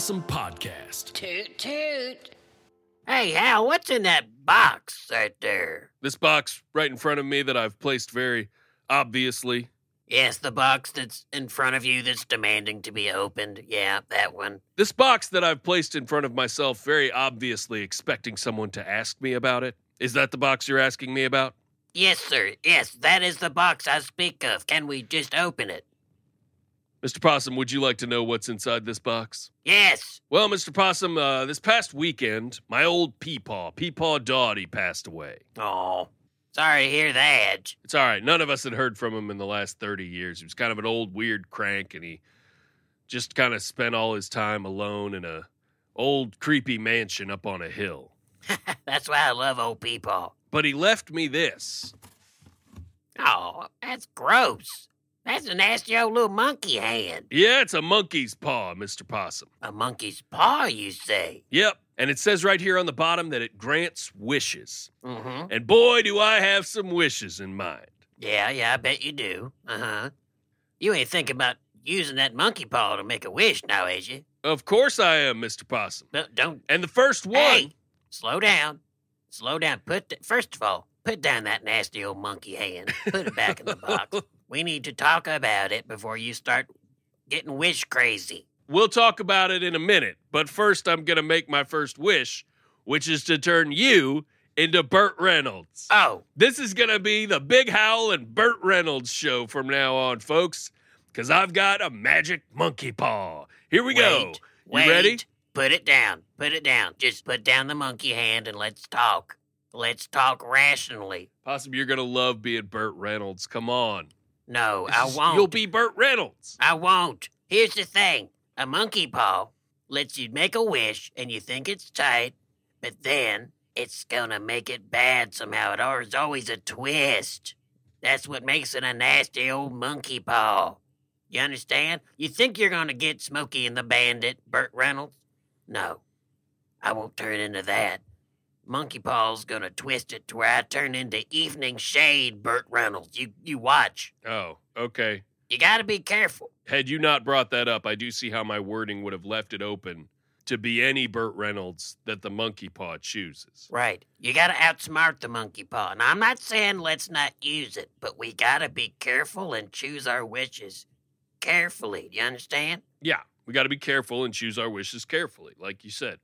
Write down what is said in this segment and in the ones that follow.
Possum Podcast. Toot toot. Hey, Hal, what's in that box right there? This box right in front of me that I've placed very obviously. Yes, the box that's in front of you that's demanding to be opened. Yeah, that one. This box that I've placed in front of myself very obviously expecting someone to ask me about it. Is that the box you're asking me about? Yes, sir. Yes, that is the box I speak of. Can we just open it? Mr. Possum, would you like to know what's inside this box? Yes. Well, Mr. Possum, uh, this past weekend, my old Peepaw, Peepaw Dottie, passed away. Oh, sorry to hear that. It's all right. None of us had heard from him in the last 30 years. He was kind of an old, weird crank, and he just kind of spent all his time alone in a old, creepy mansion up on a hill. That's why I love old people. But he left me this. Oh, that's gross. That's a nasty old little monkey hand. Yeah, it's a monkey's paw, Mr. Possum. A monkey's paw, you say? Yep. And it says right here on the bottom that it grants wishes. Mm-hmm. And boy, do I have some wishes in mind. Yeah, yeah, I bet you do. Uh-huh. You ain't thinking about using that monkey paw to make a wish now, is you? Of course I am, Mr. Possum. No, don't. And the first one. Hey, slow down. Slow down. Put th- first of all, put down that nasty old monkey hand. Put it back in the box. We need to talk about it before you start getting wish crazy. We'll talk about it in a minute, but first I'm going to make my first wish, which is to turn you into Burt Reynolds. Oh, This is going to be the Big Howell and Burt Reynolds show from now on, folks, because I've got a magic monkey paw. Here we go. wait, You wait. ready? Put it down. Put it down. Just put down the monkey hand and let's talk. Let's talk rationally. Possum, you're going to love being Burt Reynolds. Come on. No, I won't. You'll be Burt Reynolds. I won't. Here's the thing a monkey paw lets you make a wish and you think it's tight, but then it's gonna make it bad somehow. There's always a twist. That's what makes it a nasty old monkey paw. You understand? You think you're gonna get Smokey and the Bandit, Burt Reynolds? No, I won't turn into that. Monkey Paw's gonna twist it to where I turn into Evening Shade, Burt Reynolds. You you watch. Oh, okay. You gotta be careful. Had you not brought that up, I do see how my wording would have left it open to be any Burt Reynolds that the monkey paw chooses. Right. You gotta outsmart the monkey paw. And I'm not saying let's not use it, but we gotta be careful and choose our wishes carefully. Do you understand? Yeah, we got to be careful and choose our wishes carefully, like you said.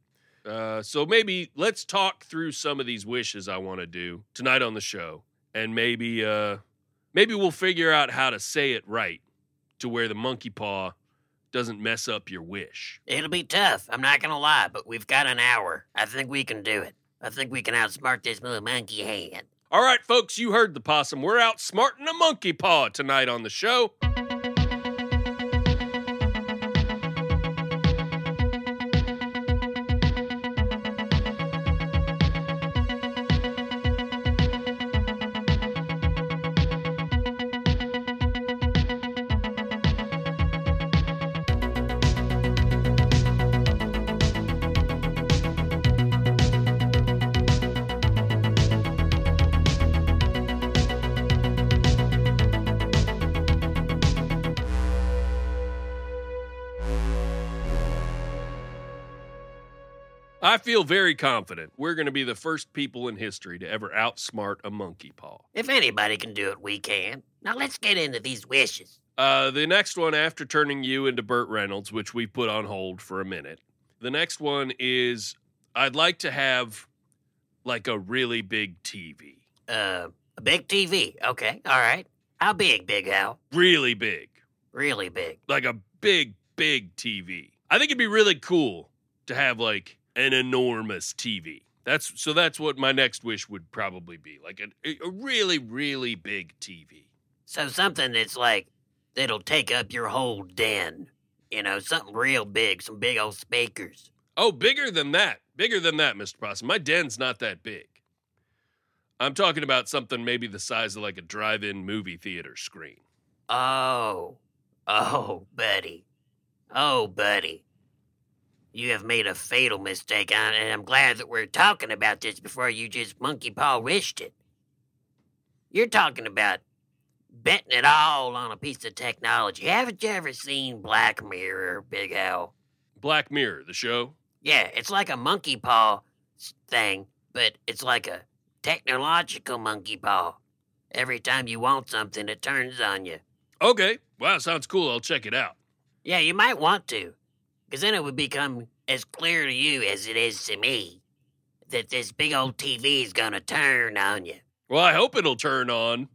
Uh, so maybe let's talk through some of these wishes I want to do tonight on the show, and maybe uh, maybe we'll figure out how to say it right to where the monkey paw doesn't mess up your wish. It'll be tough. I'm not gonna lie, but we've got an hour. I think we can do it. I think we can outsmart this little monkey hand. All right, folks, you heard the possum. We're out smarting a monkey paw tonight on the show. Feel very confident we're going to be the first people in history to ever outsmart a monkey paw. If anybody can do it, we can. Now let's get into these wishes. Uh, the next one, after turning you into Burt Reynolds, which we put on hold for a minute, the next one is I'd like to have like a really big TV. Uh, a big TV. Okay, all right. How big, Big Al? Really big. Really big. Like a big, big TV. I think it'd be really cool to have like an enormous TV. That's so that's what my next wish would probably be. Like a, a really, really big TV. So something that's like that'll take up your whole den. You know, something real big, some big old speakers. Oh, bigger than that. Bigger than that, Mr. Possum. My den's not that big. I'm talking about something maybe the size of like a drive in movie theater screen. Oh, oh, buddy. Oh, buddy. You have made a fatal mistake, and I'm glad that we're talking about this before you just monkey paw wished it. You're talking about betting it all on a piece of technology. Haven't you ever seen Black Mirror, Big Al? Black Mirror, the show. Yeah, it's like a monkey paw thing, but it's like a technological monkey paw. Every time you want something, it turns on you. Okay. Wow, sounds cool. I'll check it out. Yeah, you might want to, because then it would become as clear to you as it is to me that this big old TV is gonna turn on you. Well, I hope it'll turn on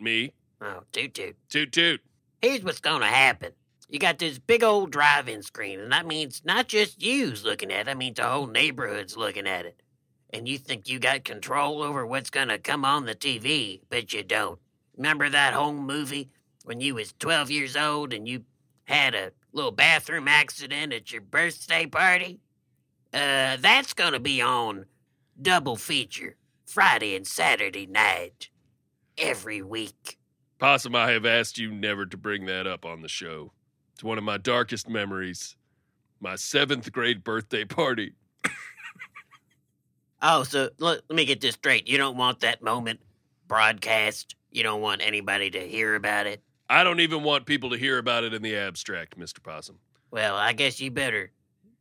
me. Oh, toot toot. Toot toot. Here's what's gonna happen. You got this big old drive-in screen, and that means not just you's looking at it, I mean, the whole neighborhood's looking at it. And you think you got control over what's gonna come on the TV, but you don't. Remember that home movie when you was 12 years old and you had a little bathroom accident at your birthday party? Uh, that's gonna be on double feature, Friday and Saturday night, every week. Possum, I have asked you never to bring that up on the show. It's one of my darkest memories. My seventh grade birthday party. Oh, so let, let me get this straight. You don't want that moment broadcast. You don't want anybody to hear about it. I don't even want people to hear about it in the abstract, Mr. Possum. Well, I guess you better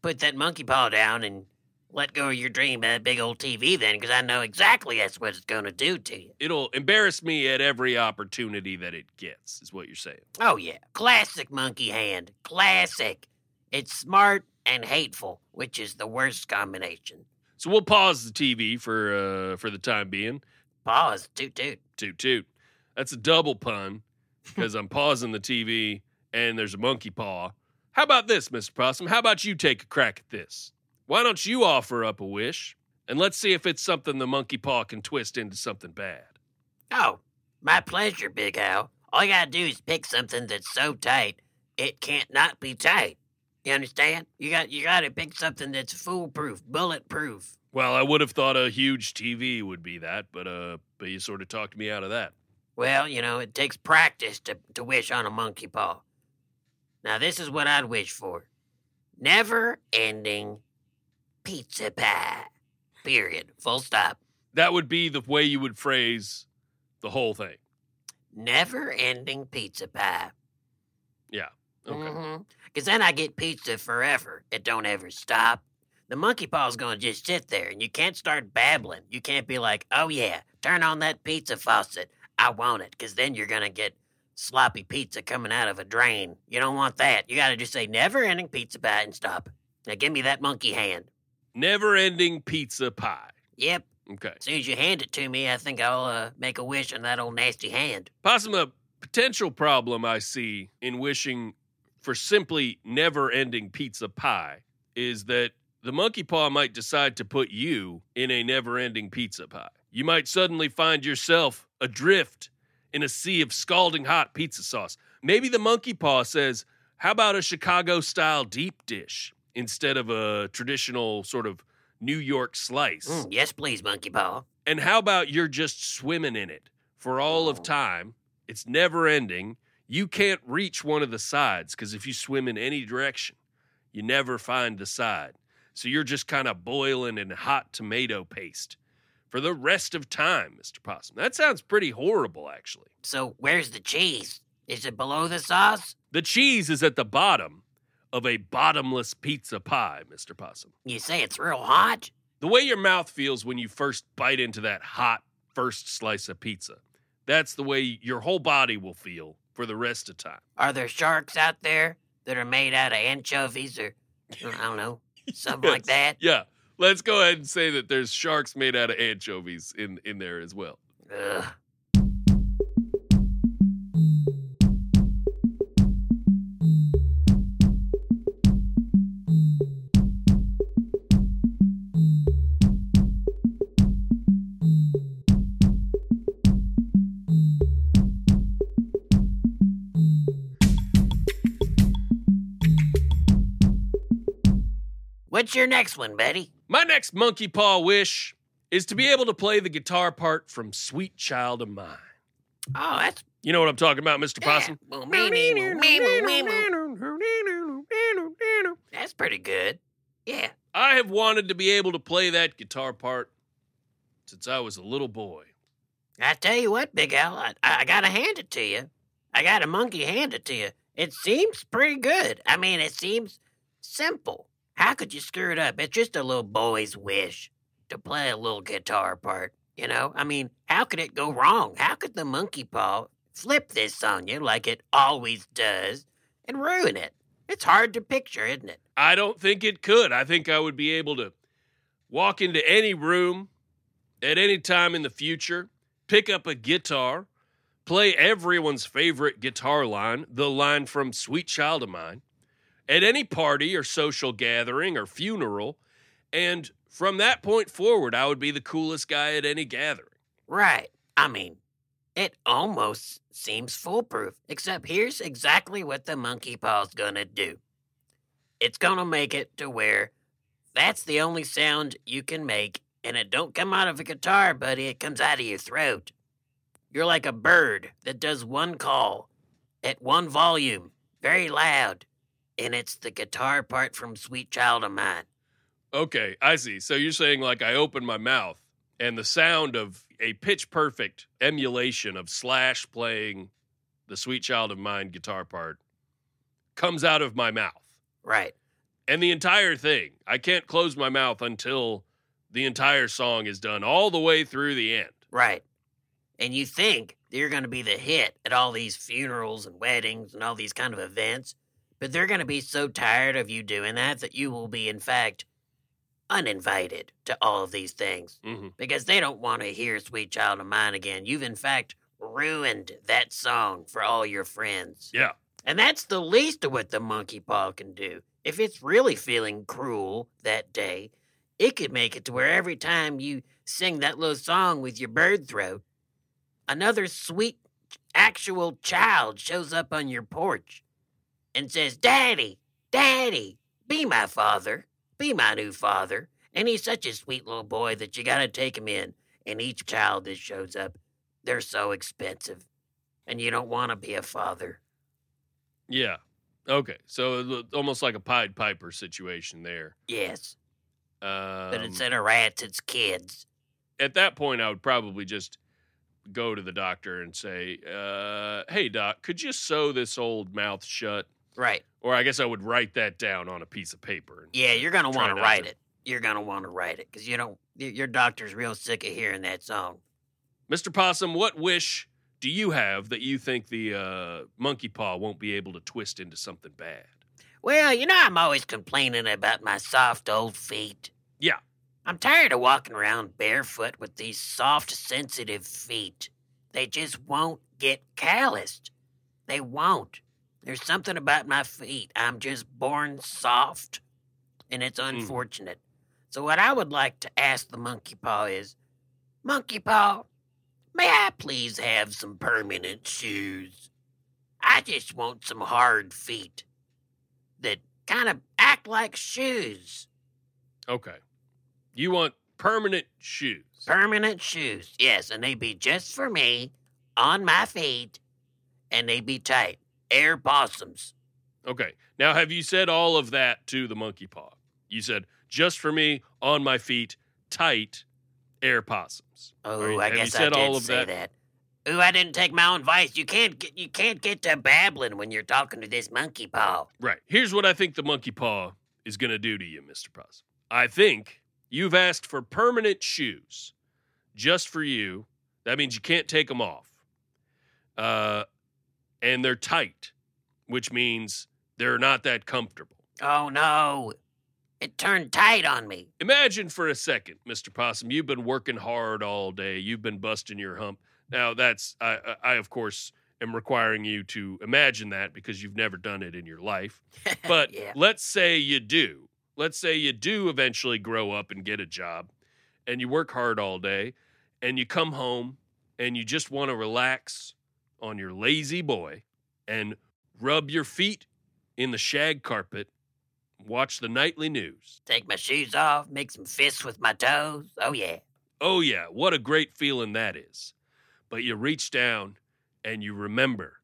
put that monkey paw down and let go of your dream of that big old TV then, because I know exactly that's what it's going to do to you. It'll embarrass me at every opportunity that it gets, is what you're saying. Oh, yeah. Classic monkey hand. Classic. It's smart and hateful, which is the worst combination. So we'll pause the TV for uh, for the time being. Pause. Toot toot. Toot toot. That's a double pun because I'm pausing the TV and there's a monkey paw. How about this, Mr. Possum? How about you take a crack at this? Why don't you offer up a wish and let's see if it's something the monkey paw can twist into something bad. Oh, my pleasure, Big Al. All you gotta do is pick something that's so tight it can't not be tight. You understand? You got you gotta pick something that's foolproof, bulletproof. Well, I would have thought a huge TV would be that, but uh, but you sort of talked me out of that. Well, you know, it takes practice to, to wish on a monkey paw. Now, this is what I'd wish for never ending pizza pie. Period. Full stop. That would be the way you would phrase the whole thing. Never ending pizza pie. Yeah. Okay. Mm-hmm. Because then I get pizza forever. It don't ever stop. The monkey paw's gonna just sit there, and you can't start babbling. You can't be like, "Oh yeah, turn on that pizza faucet. I want it," because then you're gonna get sloppy pizza coming out of a drain. You don't want that. You gotta just say "never-ending pizza pie" and stop. Now give me that monkey hand. Never ending pizza pie. Yep. Okay. As soon as you hand it to me, I think I'll uh, make a wish on that old nasty hand. Possum, a potential problem I see in wishing for simply never ending pizza pie is that the monkey paw might decide to put you in a never ending pizza pie. You might suddenly find yourself adrift in a sea of scalding hot pizza sauce. Maybe the monkey paw says, How about a Chicago style deep dish instead of a traditional sort of New York slice? Mm, yes, please, monkey paw. And how about you're just swimming in it for all of time? It's never ending. You can't reach one of the sides because if you swim in any direction, you never find the side. So you're just kind of boiling in hot tomato paste for the rest of time, Mr. Possum. That sounds pretty horrible, actually. So where's the cheese? Is it below the sauce? The cheese is at the bottom of a bottomless pizza pie, Mr. Possum. You say it's real hot? The way your mouth feels when you first bite into that hot first slice of pizza, that's the way your whole body will feel for the rest of time. Are there sharks out there that are made out of anchovies or I don't know, something like that? Yeah. Let's go ahead and say that there's sharks made out of anchovies in, in there as well. Ugh. What's your next one, Betty? My next monkey paw wish is to be able to play the guitar part from Sweet Child of Mine. Oh, that's You know what I'm talking about, Mr. Possum? Yeah. That's pretty good. Yeah. I have wanted to be able to play that guitar part since I was a little boy. I tell you what, Big Al, I, I gotta hand it to you. I got a monkey hand it to you. It seems pretty good. I mean, it seems simple. How could you screw it up? It's just a little boy's wish to play a little guitar part. You know, I mean, how could it go wrong? How could the monkey paw flip this on you like it always does and ruin it? It's hard to picture, isn't it? I don't think it could. I think I would be able to walk into any room at any time in the future, pick up a guitar, play everyone's favorite guitar line, the line from Sweet Child of Mine, at any party or social gathering or funeral, and from that point forward, I would be the coolest guy at any gathering. Right. I mean, it almost seems foolproof, except here's exactly what the monkey paw's gonna do. It's gonna make it to where that's the only sound you can make, and it don't come out of a guitar, buddy, it comes out of your throat. You're like a bird that does one call at one volume, very loud, and it's the guitar part from Sweet Child of Mine. Okay, I see. So you're saying like I open my mouth and the sound of a pitch perfect emulation of Slash playing the Sweet Child of Mine guitar part comes out of my mouth. Right. And the entire thing. I can't close my mouth until the entire song is done all the way through the end. Right. And you think you're going to be the hit at all these funerals and weddings and all these kind of events, but they're going to be so tired of you doing that that you will be, in fact, uninvited to all of these things hmm because they don't want to hear Sweet Child of Mine again. You've, in fact, ruined that song for all your friends. Yeah. And that's the least of what the monkey paw can do. If it's really feeling cruel that day, it could make it to where every time you sing that little song with your bird throat, another sweet actual child shows up on your porch and says, Daddy, Daddy, be my father, be my new father. And he's such a sweet little boy that you gotta take him in. And each child that shows up, they're so expensive. And you don't want to be a father. Yeah. Okay. So almost like a Pied Piper situation there. Yes. Um, But instead of rats, it's kids. at that point, I would probably just go to the doctor and say, uh, "Hey, doc, could you sew this old mouth shut?" Right. Or I guess I would write that down on a piece of paper. Yeah, you're going to want to write it. You're going to want to write it because you don't, your doctor's real sick of hearing that song. Mr. Possum, what wish do you have that you think the uh, monkey paw won't be able to twist into something bad? Well, you know, I'm always complaining about my soft old feet. Yeah. I'm tired of walking around barefoot with these soft, sensitive feet. They just won't get calloused. They won't. There's something about my feet. I'm just born soft, and it's hmm. unfortunate. So, what I would like to ask the monkey paw is Monkey paw, may I please have some permanent shoes? I just want some hard feet that kind of act like shoes. Okay. You want permanent shoes. Permanent shoes, yes, and they be just for me, on my feet, and they be tight. Air possums. Okay. Now, have you said all of that to the monkey paw? You said, just for me, on my feet, tight, air possums. Oh, you- I have you guess I said did all of say that? that. Ooh, I didn't take my own advice. You can't get you can't get to babbling when you're talking to this monkey paw. Right. Here's what I think the monkey paw is going to do to you, Mr. Possum. I think you've asked for permanent shoes just for you. That means you can't take them off. Uh, and they're tight, which means they're not that comfortable. Oh no. It turned tight on me. Imagine for a second, Mr. Possum, you've been working hard all day. You've been busting your hump. Now, that's, I, I, of course, am requiring you to imagine that because you've never done it in your life. But yeah. let's say you do. Let's say you do eventually grow up and get a job and you work hard all day and you come home and you just want to relax on your La-Z-Boy and rub your feet in the shag carpet, watch the nightly news. Take my shoes off, make some fists with my toes. Oh yeah. Oh, yeah, what a great feeling that is. But you reach down and you remember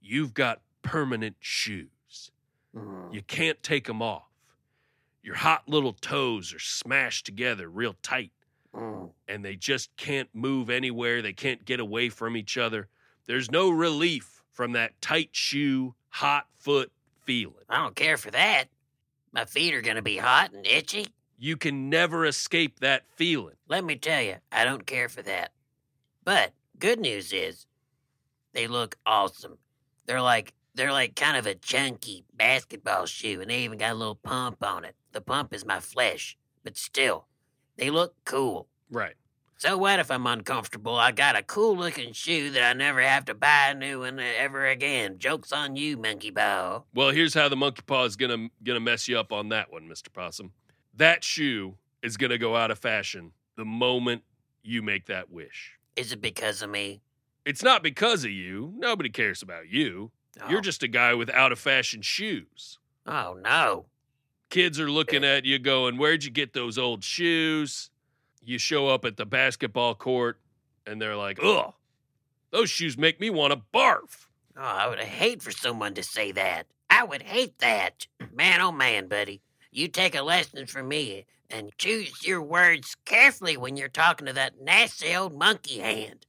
you've got permanent shoes. Mm. You can't take them off. Your hot little toes are smashed together real tight Mm. and they just can't move anywhere. They can't get away from each other. There's no relief from that tight shoe, hot foot feeling. I don't care for that. My feet are gonna be hot and itchy. You can never escape that feeling. Let me tell you, I don't care for that. But good news is, they look awesome. They're like they're like kind of a chunky basketball shoe, and they even got a little pump on it. The pump is my flesh, but still, they look cool. Right. So what if I'm uncomfortable? I got a cool looking shoe that I never have to buy a new one ever again. Joke's on you, monkey paw. Well, here's how the monkey paw is gonna gonna mess you up on that one, Mr. Possum. That shoe is gonna go out of fashion the moment you make that wish. Is it because of me? It's not because of you. Nobody cares about you. Oh. You're just a guy with out of fashion shoes. Oh no. Kids are looking at you going, Where'd you get those old shoes? You show up at the basketball court and they're like, Ugh, those shoes make me want to barf. Oh, I would hate for someone to say that. I would hate that. Man, oh man, buddy. You take a lesson from me and choose your words carefully when you're talking to that nasty old monkey hand.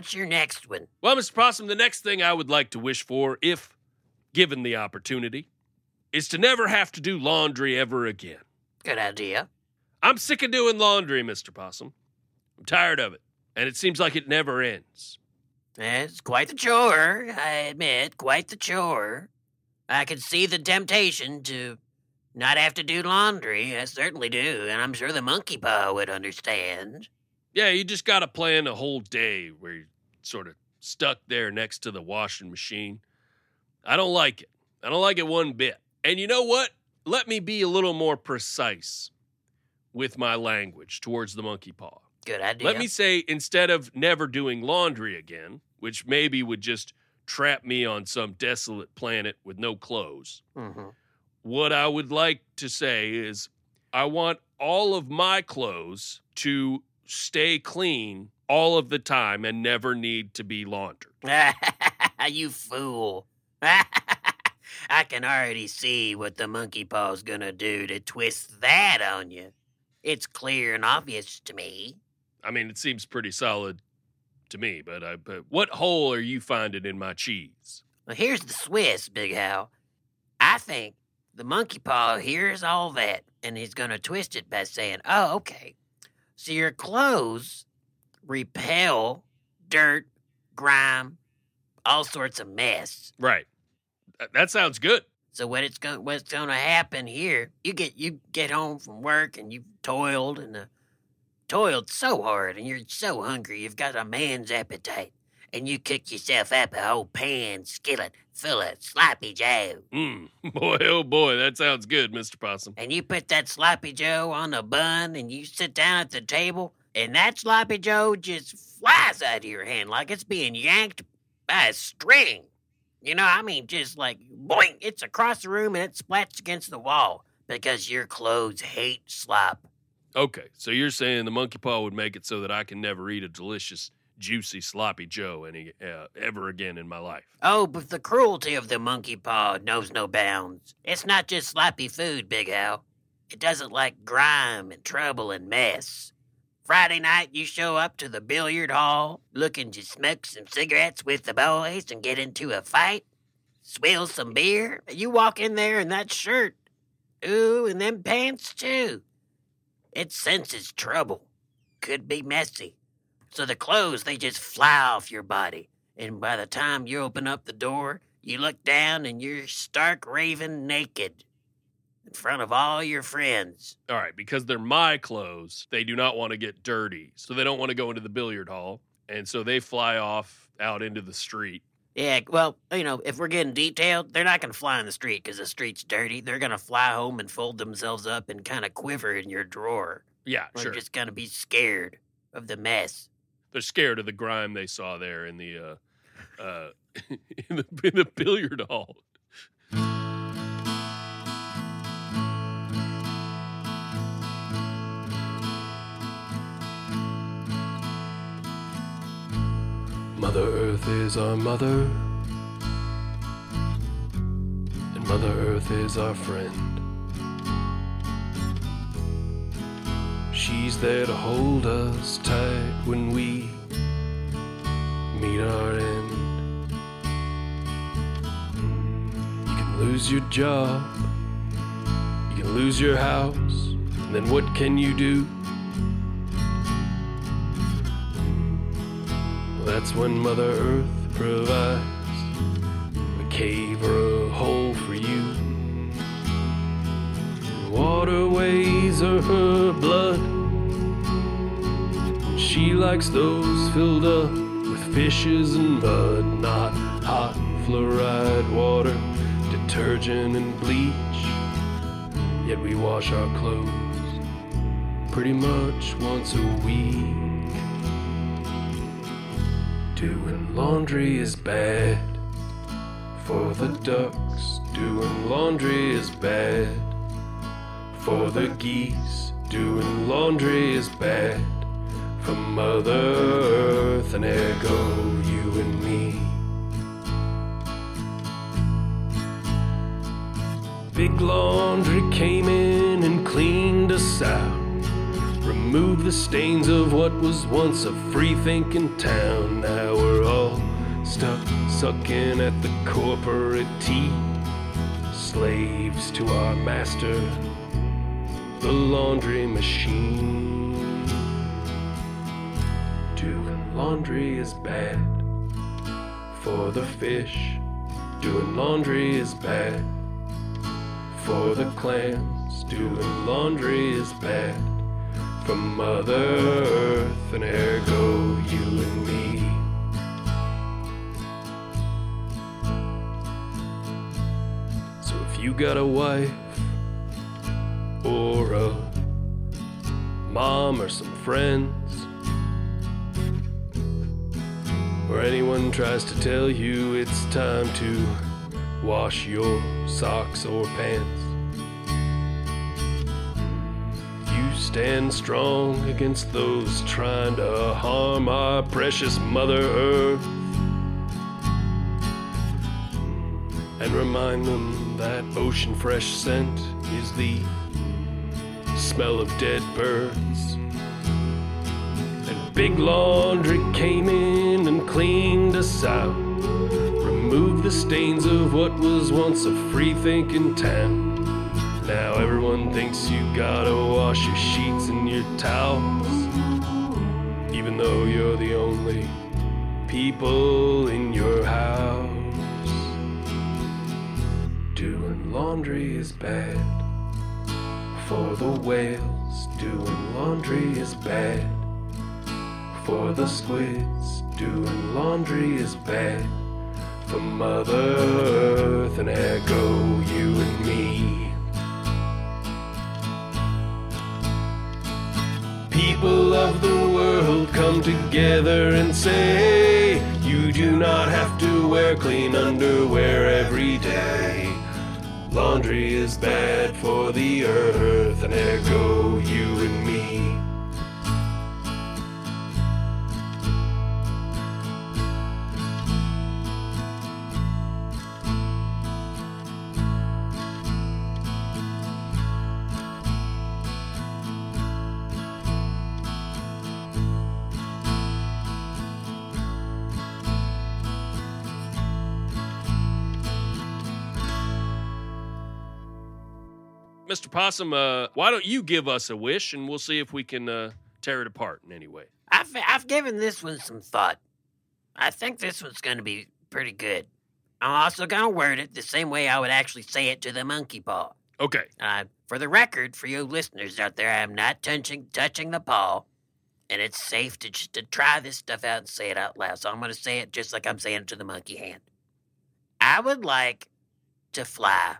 What's your next one? Well, Mr. Possum, the next thing I would like to wish for, if given the opportunity, is to never have to do laundry ever again. Good idea. I'm sick of doing laundry, Mr. Possum. I'm tired of it, and it seems like it never ends. It's quite the chore, I admit, quite the chore. I can see the temptation to not have to do laundry. I certainly do, and I'm sure the monkey paw would understand. Yeah, you just got to plan a whole day where you're sort of stuck there next to the washing machine. I don't like it. I don't like it one bit. And you know what? Let me be a little more precise with my language towards the monkey paw. Good idea. Let me say, instead of never doing laundry again, which maybe would just trap me on some desolate planet with no clothes, Mhm. what I would like to say is I want all of my clothes to stay clean all of the time and never need to be laundered. you fool. I can already see what the monkey paw's gonna do to twist that on you. It's clear and obvious to me. I mean, it seems pretty solid to me, but I but what hole are you finding in my cheese? Well, here's the Swiss, Big Hal. I think the monkey paw hears all that and he's going to twist it by saying, oh, okay. So your clothes repel dirt, grime, all sorts of mess. Right. That sounds good. So what it's going what's going to happen here? You get you get home from work and you've toiled and uh, toiled so hard and you're so hungry. You've got a man's appetite, and you cook yourself up a whole pan skillet full of sloppy joe. Mm. Boy, oh boy, that sounds good, Mr. Possum. And you put that sloppy joe on a bun and you sit down at the table, and that sloppy joe just flies out of your hand like it's being yanked by a string. You know, I mean, just like boing, it's across the room and it splats against the wall because your clothes hate slop. Okay, so you're saying the monkey paw would make it so that I can never eat a delicious, juicy sloppy Joe any uh, ever again in my life. Oh, but the cruelty of the monkey paw knows no bounds. It's not just sloppy food, Big Al. It doesn't like grime and trouble and mess. Friday night, you show up to the billiard hall looking to smoke some cigarettes with the boys and get into a fight, swill some beer. You walk in there in that shirt. Ooh, and them pants, too. It senses trouble. Could be messy. So the clothes, they just fly off your body. And by the time you open up the door, you look down and you're stark raving naked. in front of all your friends. All right, because they're my clothes, they do not want to get dirty. So they don't want to go into the billiard hall. And so they fly off out into the street. Yeah, well, you know, if we're getting detailed, they're not going to fly in the street because the street's dirty. They're going to fly home and fold themselves up and kind of quiver in your drawer. Yeah, They're sure. just going to be scared of the mess. They're scared of the grime they saw there in the uh uh in the in the billiard hall. Mother Earth is our mother, and Mother Earth is our friend. She's there to hold us tight when we meet our end. You can lose your job, you can lose your house, and then what can you do? That's when Mother Earth provides a cave or a hole for you. Waterways are her blood. She likes those filled up with fishes and mud, not hot fluoride water, detergent and bleach. Yet we wash our clothes pretty much once a week. Doing laundry is bad for the ducks. Doing laundry is bad for the geese. Doing laundry is bad for Mother Earth and ergo you and me. Big laundry came in and cleaned us out. Removed the stains of what was once a free thinking town. Now we're all stuck sucking at the corporate teat. Slaves to our master, the laundry machine. Doing laundry is bad for the fish. Doing laundry is bad for the clams. Doing laundry is bad for Mother Earth and ergo you and me. So if you got a wife or a mom or some friends, or anyone tries to tell you it's time to wash your socks or pants, you stand strong against those trying to harm our precious Mother Earth. And remind them that ocean fresh scent is the smell of dead birds. And big laundry came in and cleaned us out. Removed the stains of what was once a free thinking town. Now everyone thinks you gotta wash your sheets and your towels. Even though you're the only people in your house. Doing laundry is bad for the whales. Doing laundry is bad for the squids. Doing laundry is bad for Mother Earth and ergo you and me. People of the world come together and say, You do not have to wear clean underwear every day. Laundry is bad for the earth, and Mr. Possum, uh, why don't you give us a wish and we'll see if we can uh, tear it apart in any way. I've, I've given this one some thought. I think this one's going to be pretty good. I'm also going to word it the same way I would actually say it to the monkey paw. Okay. Uh, for the record, for you listeners out there, I am not touching touching the paw, and it's safe to just to try this stuff out and say it out loud. So I'm going to say it just like I'm saying it to the monkey hand. I would like to fly.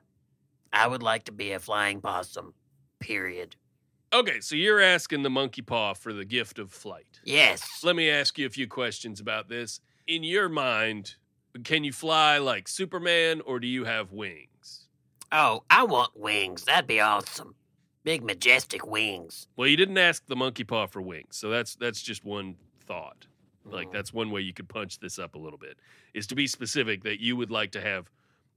I would like to be a flying possum. Period. Okay, so you're asking the monkey paw for the gift of flight. Yes. Let me ask you a few questions about this. In your mind, can you fly like Superman or do you have wings? Oh, I want wings. That'd be awesome. Big majestic wings. Well, you didn't ask the monkey paw for wings, so that's that's just one thought. Mm. Like that's one way you could punch this up a little bit. Is to be specific that you would like to have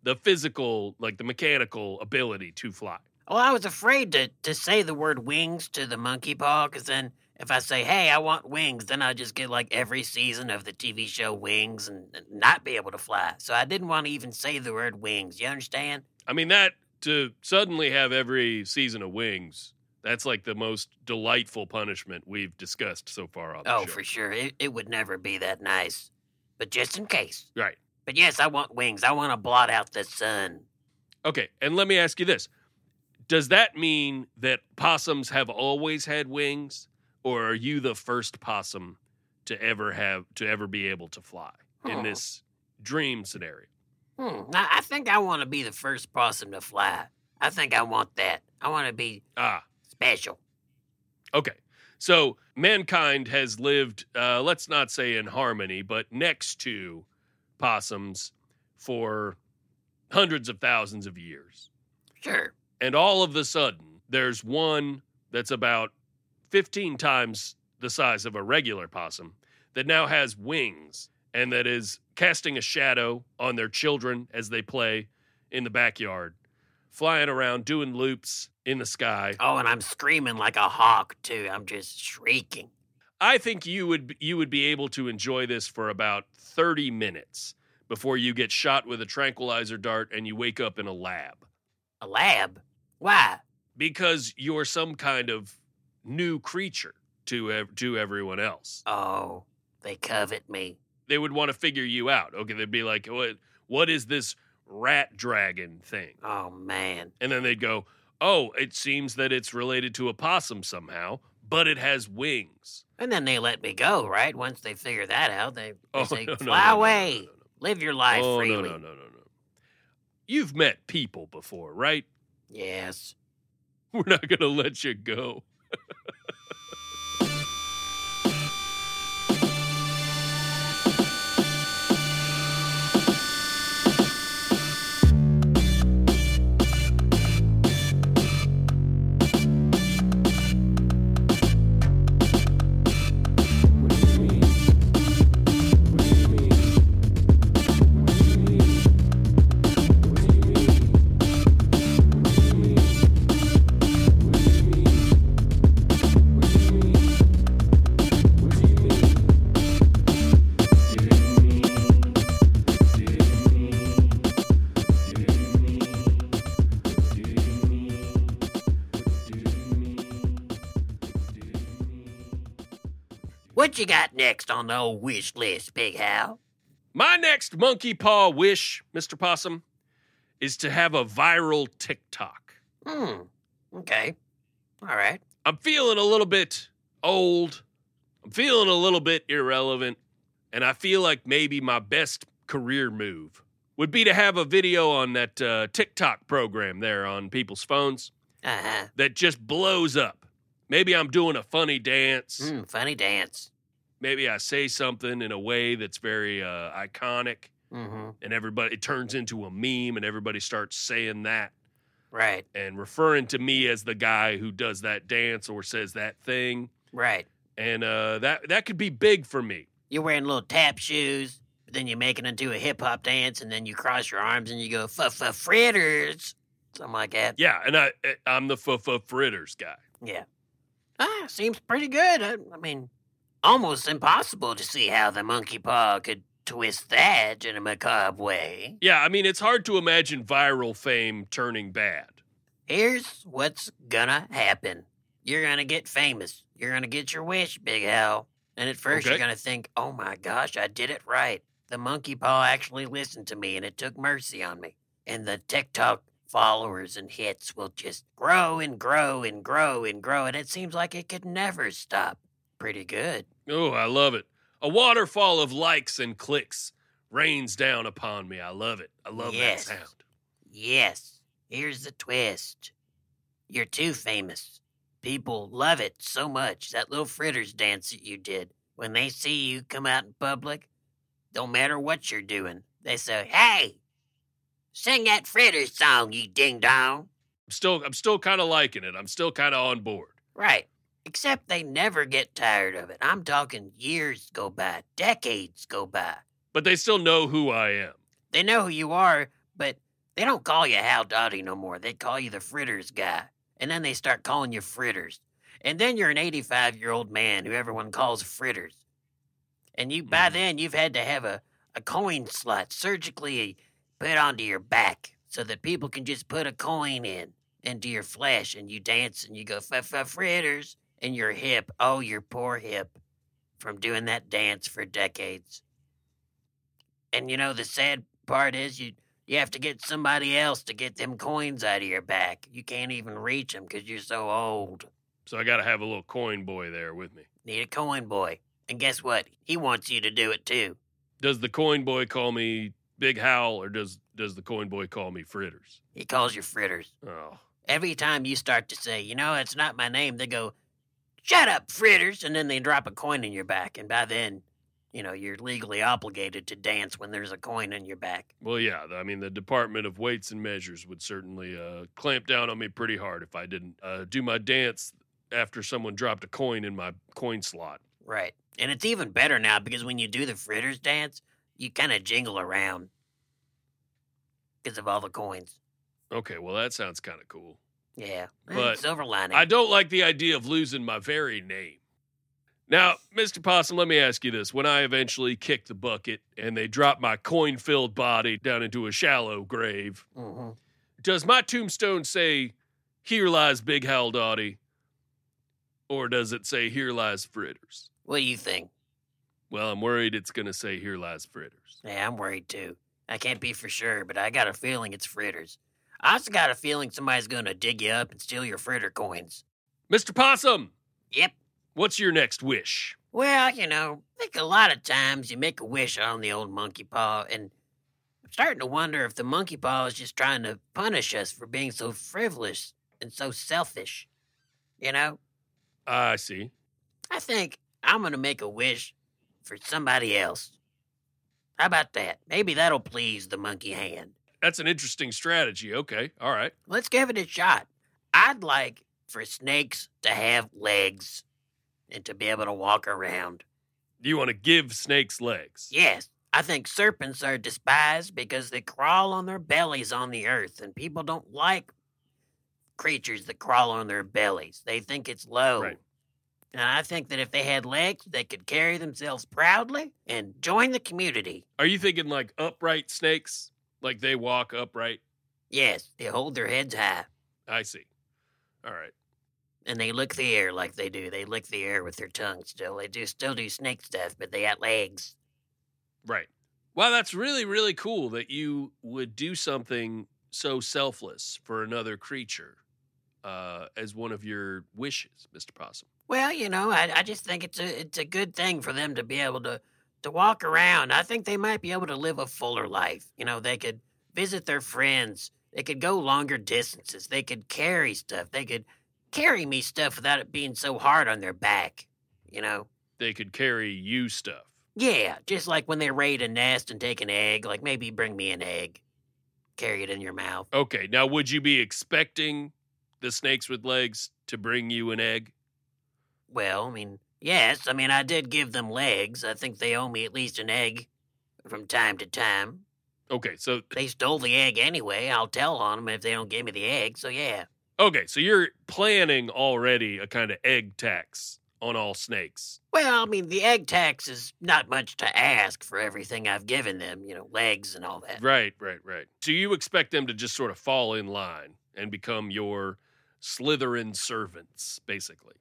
the physical, like the mechanical ability to fly. Well, I was afraid to, to say the word wings to the monkey paw, because then if I say, hey, I want wings, then I just get like every season of the TV show Wings and and not be able to fly. So I didn't want to even say the word wings. You understand? I mean that to suddenly have every season of wings. That's like the most delightful punishment we've discussed so far on the Oh, show. for sure. It, it would never be that nice. But just in case. Right. But yes, I want wings. I want to blot out the sun. Okay, and let me ask you this. Does that mean that possums have always had wings or are you the first possum to ever have to ever be able to fly in this dream scenario? Hmm. I think I want to be the first possum to fly. I think I want that. I want to be Ah, special. okay. So mankind has lived, uh, let's not say in harmony, but next to possums for hundreds of thousands of years. Sure. and all of a sudden there's one that's about 15 times the size of a regular possum that now has wings and that is casting a shadow on their children as they play in the backyard flying around doing loops in the sky Oh, and I'm screaming like a hawk, too. I'm just shrieking. I think you would you would be able to enjoy this for about 30 minutes before you get shot with a tranquilizer dart and you wake up in a lab A lab? Why? because you're some kind of new creature to ev- to everyone else. Oh, they covet me. They would want to figure you out. Okay, they'd be like, "What what is this rat dragon thing?" Oh, man. And then they'd go, "Oh, it seems that it's related to a possum somehow, but it has wings." And then they let me go, right? Once they figure that out, they, they Oh, say, no, fly no, no, away. Live your life Oh, freely. no, no, no, no, no. You've met people before, right? Yes. We're not going to let you go. What you got next on the old wish list, Big Hal? My next monkey paw wish, Mr. Possum, is to have a viral TikTok. Hmm. Okay. All right. I'm feeling a little bit old. I'm feeling a little bit irrelevant. And I feel like maybe my best career move would be to have a video on that uh, TikTok program there on people's phones Uh huh. that just blows up. Maybe I'm doing a funny dance. Hmm. Funny dance. Maybe I say something in a way that's very uh, iconic Mm-hmm. and everybody, it turns into a meme and everybody starts saying that. Right. and referring to me as the guy who does that dance or says that thing. Right. And uh, that that could be big for me. You're wearing little tap shoes, but then you make it into a hip hop dance, and then you cross your arms and you go "fa fa fritters," something like that. Yeah, and I I'm the f f fritters guy. Yeah. Ah, seems pretty good. I, I mean, almost impossible to see how the monkey paw could twist that in a macabre way. Yeah, I mean it's hard to imagine viral fame turning bad. Here's what's gonna happen. You're gonna get famous. You're gonna get your wish, Big Hal. And at first Okay. you're gonna think, oh my gosh, I did it right. The monkey paw actually listened to me and it took mercy on me. And the TikTok followers and hits will just grow and grow and grow and grow, and it seems like it could never stop. Pretty good. Oh, I love it. A waterfall of likes and clicks rains down upon me. I love it. I love Yes. that sound. Yes, here's the twist. You're too famous. People love it so much. That little fritters dance that you did. When they see you come out in public, don't matter what you're doing, they say, Hey, sing that fritters song, you ding dong. I'm still I'm still kind of liking it. I'm still kind of on board. Right. Except they never get tired of it. I'm talking years go by, decades go by. But they still know who I am. They know who you are, but they don't call you Howell Dottie no more. They call you the Fritters guy. And then they start calling you Fritters. And then you're an 85 year old man who everyone calls Fritters. And you, by Mhm. then, you've had to have a, a coin slot surgically put onto your back so that people can just put a coin in into your flesh and you dance and you go fa fa fritters and your hip. Oh, your poor hip from doing that dance for decades. And you know the sad part is you you have to get somebody else to get them coins out of your back. You can't even reach them because you're so old. So I got to have a little coin boy there with me. Need a coin boy. And guess what? He wants you to do it too. Does the coin boy call me Big Howell or does does the coin boy call me Fritters? He calls you fritters. Oh, Every time you start to say, you know, it's not my name, they go, shut up, fritters. And then they drop a coin in your back. And by then, you know, you're legally obligated to dance when there's a coin in your back. well, yeah. I mean, the Department of Weights and Measures would certainly uh, clamp down on me pretty hard if I didn't uh, do my dance after someone dropped a coin in my coin slot. Right. And it's even better now because when you do the fritters dance, you kind of jingle around because of all the coins. Okay, well, that sounds kind of cool. Yeah. But silver lining. I don't like the idea of losing my very name. Now, Mr. Possum, let me ask you this. When I eventually kick the bucket and they drop my coin filled body down into a shallow grave, hmm does my tombstone say, Here lies Big Howell Dottie? Or does it say, Here lies Fritters? What do you think? Well, I'm worried it's going to say, Here lies Fritters. Yeah, I'm worried too. I can't be for sure, but I got a feeling it's fritters. I also got a feeling somebody's going to dig you up and steal your fritter coins. Mr. Possum, Yep. what's your next wish? Well, you know, I think a lot of times you make a wish on the old monkey paw, and I'm starting to wonder if the monkey paw is just trying to punish us for being so frivolous and so selfish. You know, I see. I think I'm going to make a wish for somebody else. How about that? Maybe that'll please the monkey hand. That's an interesting strategy. Okay, all right. Let's give it a shot. I'd like for snakes to have legs and to be able to walk around. Do you want to give snakes legs? Yes, I think serpents are despised because they crawl on their bellies on the earth, and people don't like creatures that crawl on their bellies. They think it's low. Right. And I think that if they had legs, they could carry themselves proudly and join the community. Are you thinking like upright snakes? Like they walk upright? Yes, they hold their heads high I see. All right. and they lick the air like they do. They lick the air with their tongue still. They do still do snake stuff, but they got legs. Right. Wow, that's really, really cool that you would do something so selfless for another creature uh, as one of your wishes, Mr. Possum. Well, you know, I, I just think it's a it's a good thing for them to be able to to walk around. I think they might be able to live a fuller life. You know, they could visit their friends. They could go longer distances. They could carry stuff. They could carry me stuff without it being so hard on their back. You know? They could carry you stuff. Yeah, just like when they raid a nest and take an egg, like maybe bring me an egg. Carry it in your mouth. Okay, now would you be expecting the snakes with legs to bring you an egg? Well, I mean, yes, I mean, I did give them legs. I think they owe me at least an egg from time to time. Okay, so They stole the egg anyway. I'll tell on them if they don't give me the egg. So yeah. okay, so you're planning already a kind of egg tax on all snakes. Well, I mean, the egg tax is not much to ask for everything I've given them. You know, legs and all that. Right, right, right. So you expect them to just sort of fall in line and become your Slytherin servants, basically.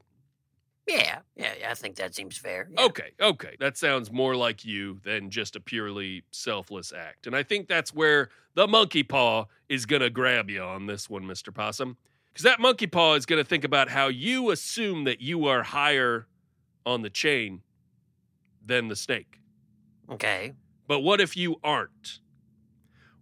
Yeah, yeah, yeah, I think that seems fair. Yeah. Okay, okay. That sounds more like you than just a purely selfless act. And I think that's where the monkey paw is going to grab you on this one, Mr. Possum. Because that monkey paw is going to think about how you assume that you are higher on the chain than the snake. Okay. But what if you aren't?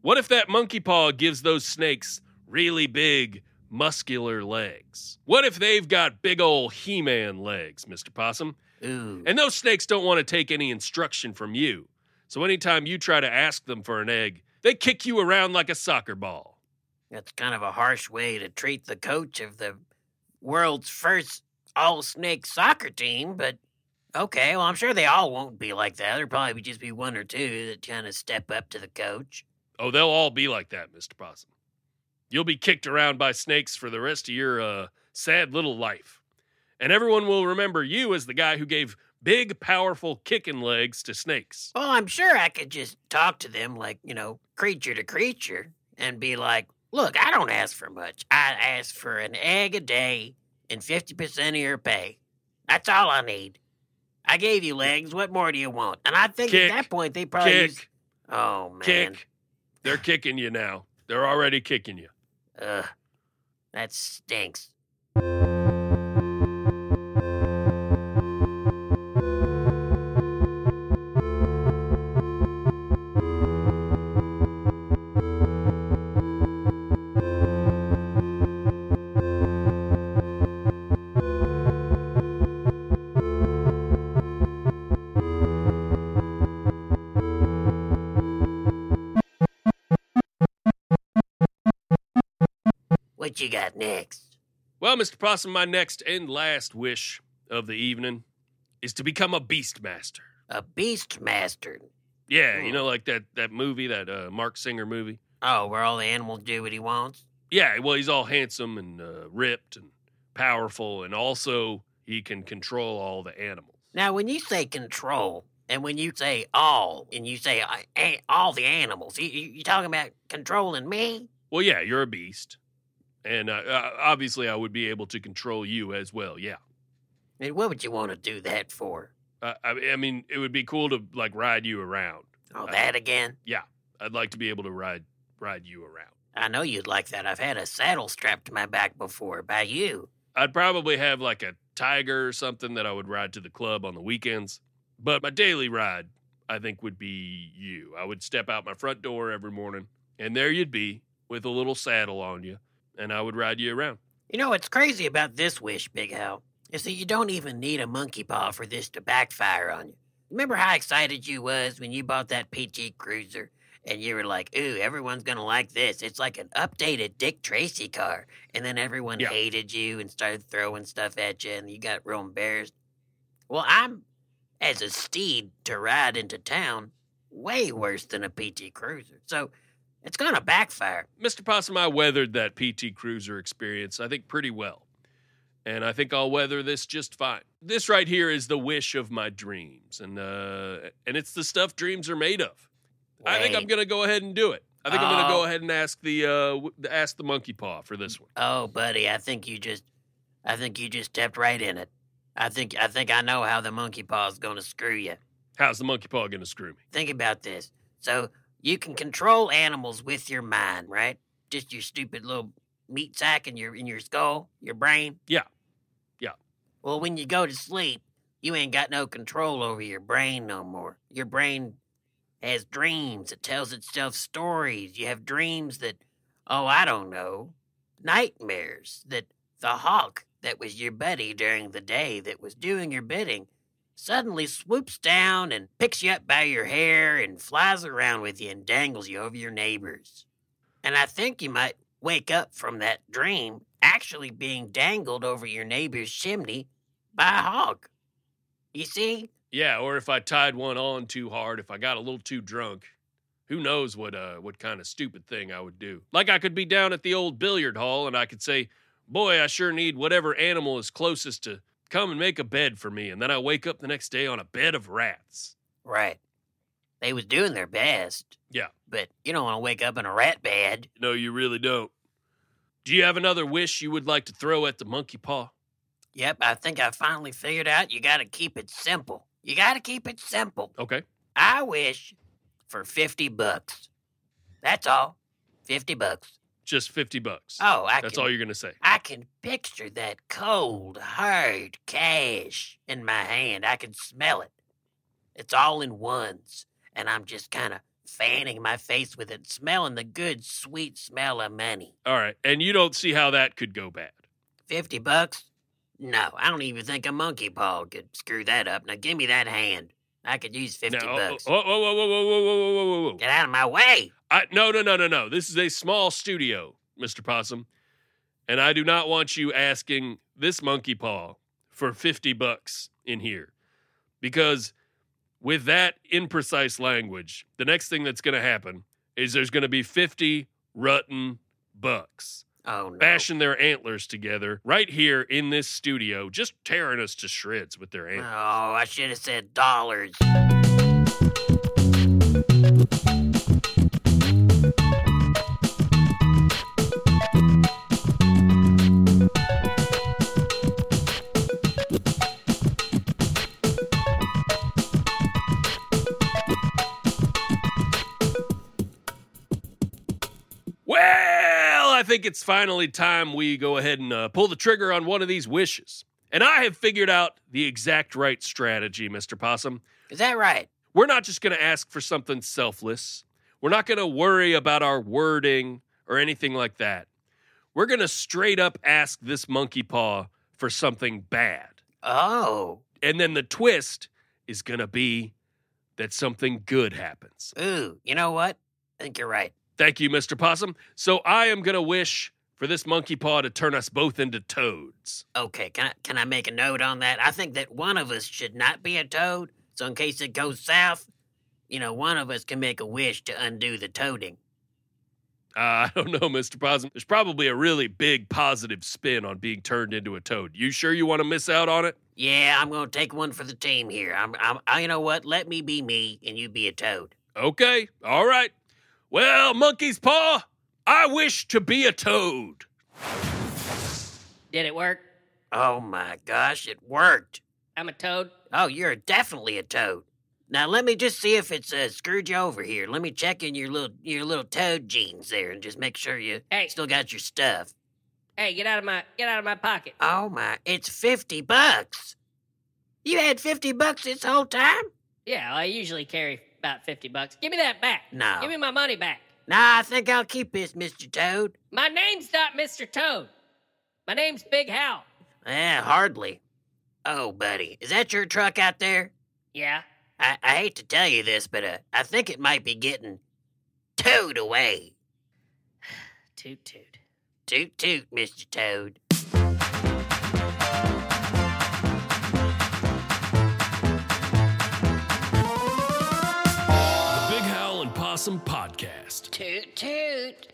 What if that monkey paw gives those snakes really big, muscular legs? What if they've got big old He Man legs, Mr. Possum? Ooh. And those snakes don't want to take any instruction from you. So anytime you try to ask them for an egg, they kick you around like a soccer ball. That's kind of a harsh way to treat the coach of the world's first all snake soccer team, but okay, well, I'm sure they all won't be like that. There'll probably just be one or two that kind of step up to the coach. Oh, they'll all be like that, Mr. Possum. You'll be kicked around by snakes for the rest of your uh, sad little life. And everyone will remember you as the guy who gave big, powerful kicking legs to snakes. Well, I'm sure I could just talk to them like, you know, creature to creature and be like, look, I don't ask for much. I ask for an egg a day and 50% of your pay. That's all I need. I gave you legs. What more do you want? And I think Kick. at that point, they probably. Kick, use- oh, man. kick. They're kicking you now. They're already kicking you. Ugh. That stinks. What you got next? Well, Mr. Possum, my next and last wish of the evening is to become a beastmaster. A beast master. Yeah, you Hmm. know, like that that movie, that uh, Marc Singer movie. Oh, where all the animals do what he wants? Yeah, well, he's all handsome and uh, ripped and powerful, and also he can control all the animals. Now, when you say control, and when you say all, and you say uh, all the animals, you, you, you talking about controlling me? Well, yeah, you're a beast, and uh, uh, obviously, I would be able to control you as well. Yeah, And what would you want to do that for? uh, I, I mean, it would be cool to like ride you around. Oh, Uh, that again? Yeah. I'd like to be able to ride ride you around. I know you'd like that. I've had a saddle strapped to my back before by you. I'd probably have like a tiger or something that I would ride to the club on the weekends. But my daily ride, I think, would be you. I would step out my front door every morning, and there you'd be with a little saddle on you, and I would ride you around. You know what's crazy about this wish, Big Howell, is that you don't even need a monkey paw for this to backfire on you. Remember how excited you was when you bought that PT Cruiser? And you were like, ooh, everyone's gonna like this. It's like an updated Dick Tracy car. And then everyone Yeah. hated you and started throwing stuff at you and you got real embarrassed. Well, I'm, as a steed to ride into town, way worse than a PT Cruiser. So it's gonna backfire. Mr. Possum, I weathered that PT Cruiser experience, I think, pretty well. And I think I'll weather this just fine. This right here is the wish of my dreams, and uh, and it's the stuff dreams are made of. I think I'm gonna go ahead and do it. I think I'm gonna go Oh. ahead and ask the uh, ask the monkey paw for this one. Oh, buddy, I think you just, I think you just stepped right in it. I think, I think I know how the monkey paw's gonna screw you. How's the monkey paw gonna screw me? Think about this. So you can control animals with your mind, right? Just your stupid little meat sack in your in your skull, your brain. Yeah. Yeah. Well, when you go to sleep, you ain't got no control over your brain no more. Your brain has dreams. It tells itself stories. You have dreams that, oh, I don't know, nightmares that the hawk that was your buddy during the day that was doing your bidding suddenly swoops down and picks you up by your hair and flies around with you and dangles you over your neighbors. And I think you might wake up from that dream actually being dangled over your neighbor's chimney by a hawk. You see? Yeah, or if I tied one on too hard, if I got a little too drunk, who knows what uh what kind of stupid thing I would do. Like I could be down at the old billiard hall and I could say, "Boy, I sure need whatever animal is closest to come and make a bed for me." And then I wake up the next day on a bed of rats. Right. They was doing their best. Yeah. But you don't want to wake up in a rat bed. No, you really don't. Do you have another wish you would like to throw at the monkey paw? Yep, I think I finally figured out you gotta keep it simple. You gotta keep it simple. Okay. I wish for 50 bucks. That's all. 50 bucks. Just 50 bucks. Oh, I That's can, all you're going to say. I can picture that cold, hard cash in my hand. I can smell it. It's all in ones, and I'm just kind of fanning my face with it, smelling the good, sweet smell of money. All right. And you don't see how that could go bad. 50 bucks? No, I don't even think a monkey paw could screw that up. Now give me that hand. I could use 50 Now, oh, bucks. whoa, whoa, whoa, whoa, whoa, whoa, whoa, whoa, whoa, whoa. Get out of my way. I, no, no, no, no, no. This is a small studio, Mr. Possum. And I do not want you asking this monkey paw for 50 bucks in here. Because with that imprecise language, the next thing that's going to happen is there's going to be 50 rotten bucks Oh, no. bashing their antlers together right here in this studio, just tearing us to shreds with their antlers. Oh. I should have said dollars. Think it's finally time we go ahead and uh, pull the trigger on one of these wishes. And I have figured out the exact right strategy, Mr. Possum. Is that right? We're not just going to ask for something selfless. We're not going to worry about our wording or anything like that. We're going to straight up ask this monkey paw for something bad. Oh. And then the twist is going to be that something good happens. Ooh, you know what? I think you're right. Thank you, Mr. Possum. So I am going to wish for this monkey paw to turn us both into toads. Okay, can I, can I make a note on that? I think that one of us should not be a toad, so in case it goes south, you know, one of us can make a wish to undo the toading. Uh, I don't know, Mr. Possum. There's probably a really big positive spin on being turned into a toad. You sure you want to miss out on it? Yeah, I'm gonna take one for the team here. I'm, I'm, I, you know what? Let me be me, and you be a toad. Okay, all right. Well, monkey's paw, I wish to be a toad. Did it work? Oh my gosh, it worked. I'm a toad. Oh, you're definitely a toad. Now let me just see if it's uh, screwed you over here. Let me check in your little your little toad jeans there, and just make sure you Hey. still got your stuff. Hey, get out of my get out of my pocket. Oh my, it's fifty bucks. You had fifty bucks this whole time? Yeah, I usually carry about fifty bucks. Give me that back. No. Give me my money back. Nah, I think I'll keep this, Mister Toad. My name's not Mr. Toad. My name's Big Howell. Eh, hardly. Oh, buddy, is that your truck out there? Yeah. I, I hate to tell you this, but uh, I think it might be getting towed away. Toot toot. Toot toot, Mister Toad. Toot toot.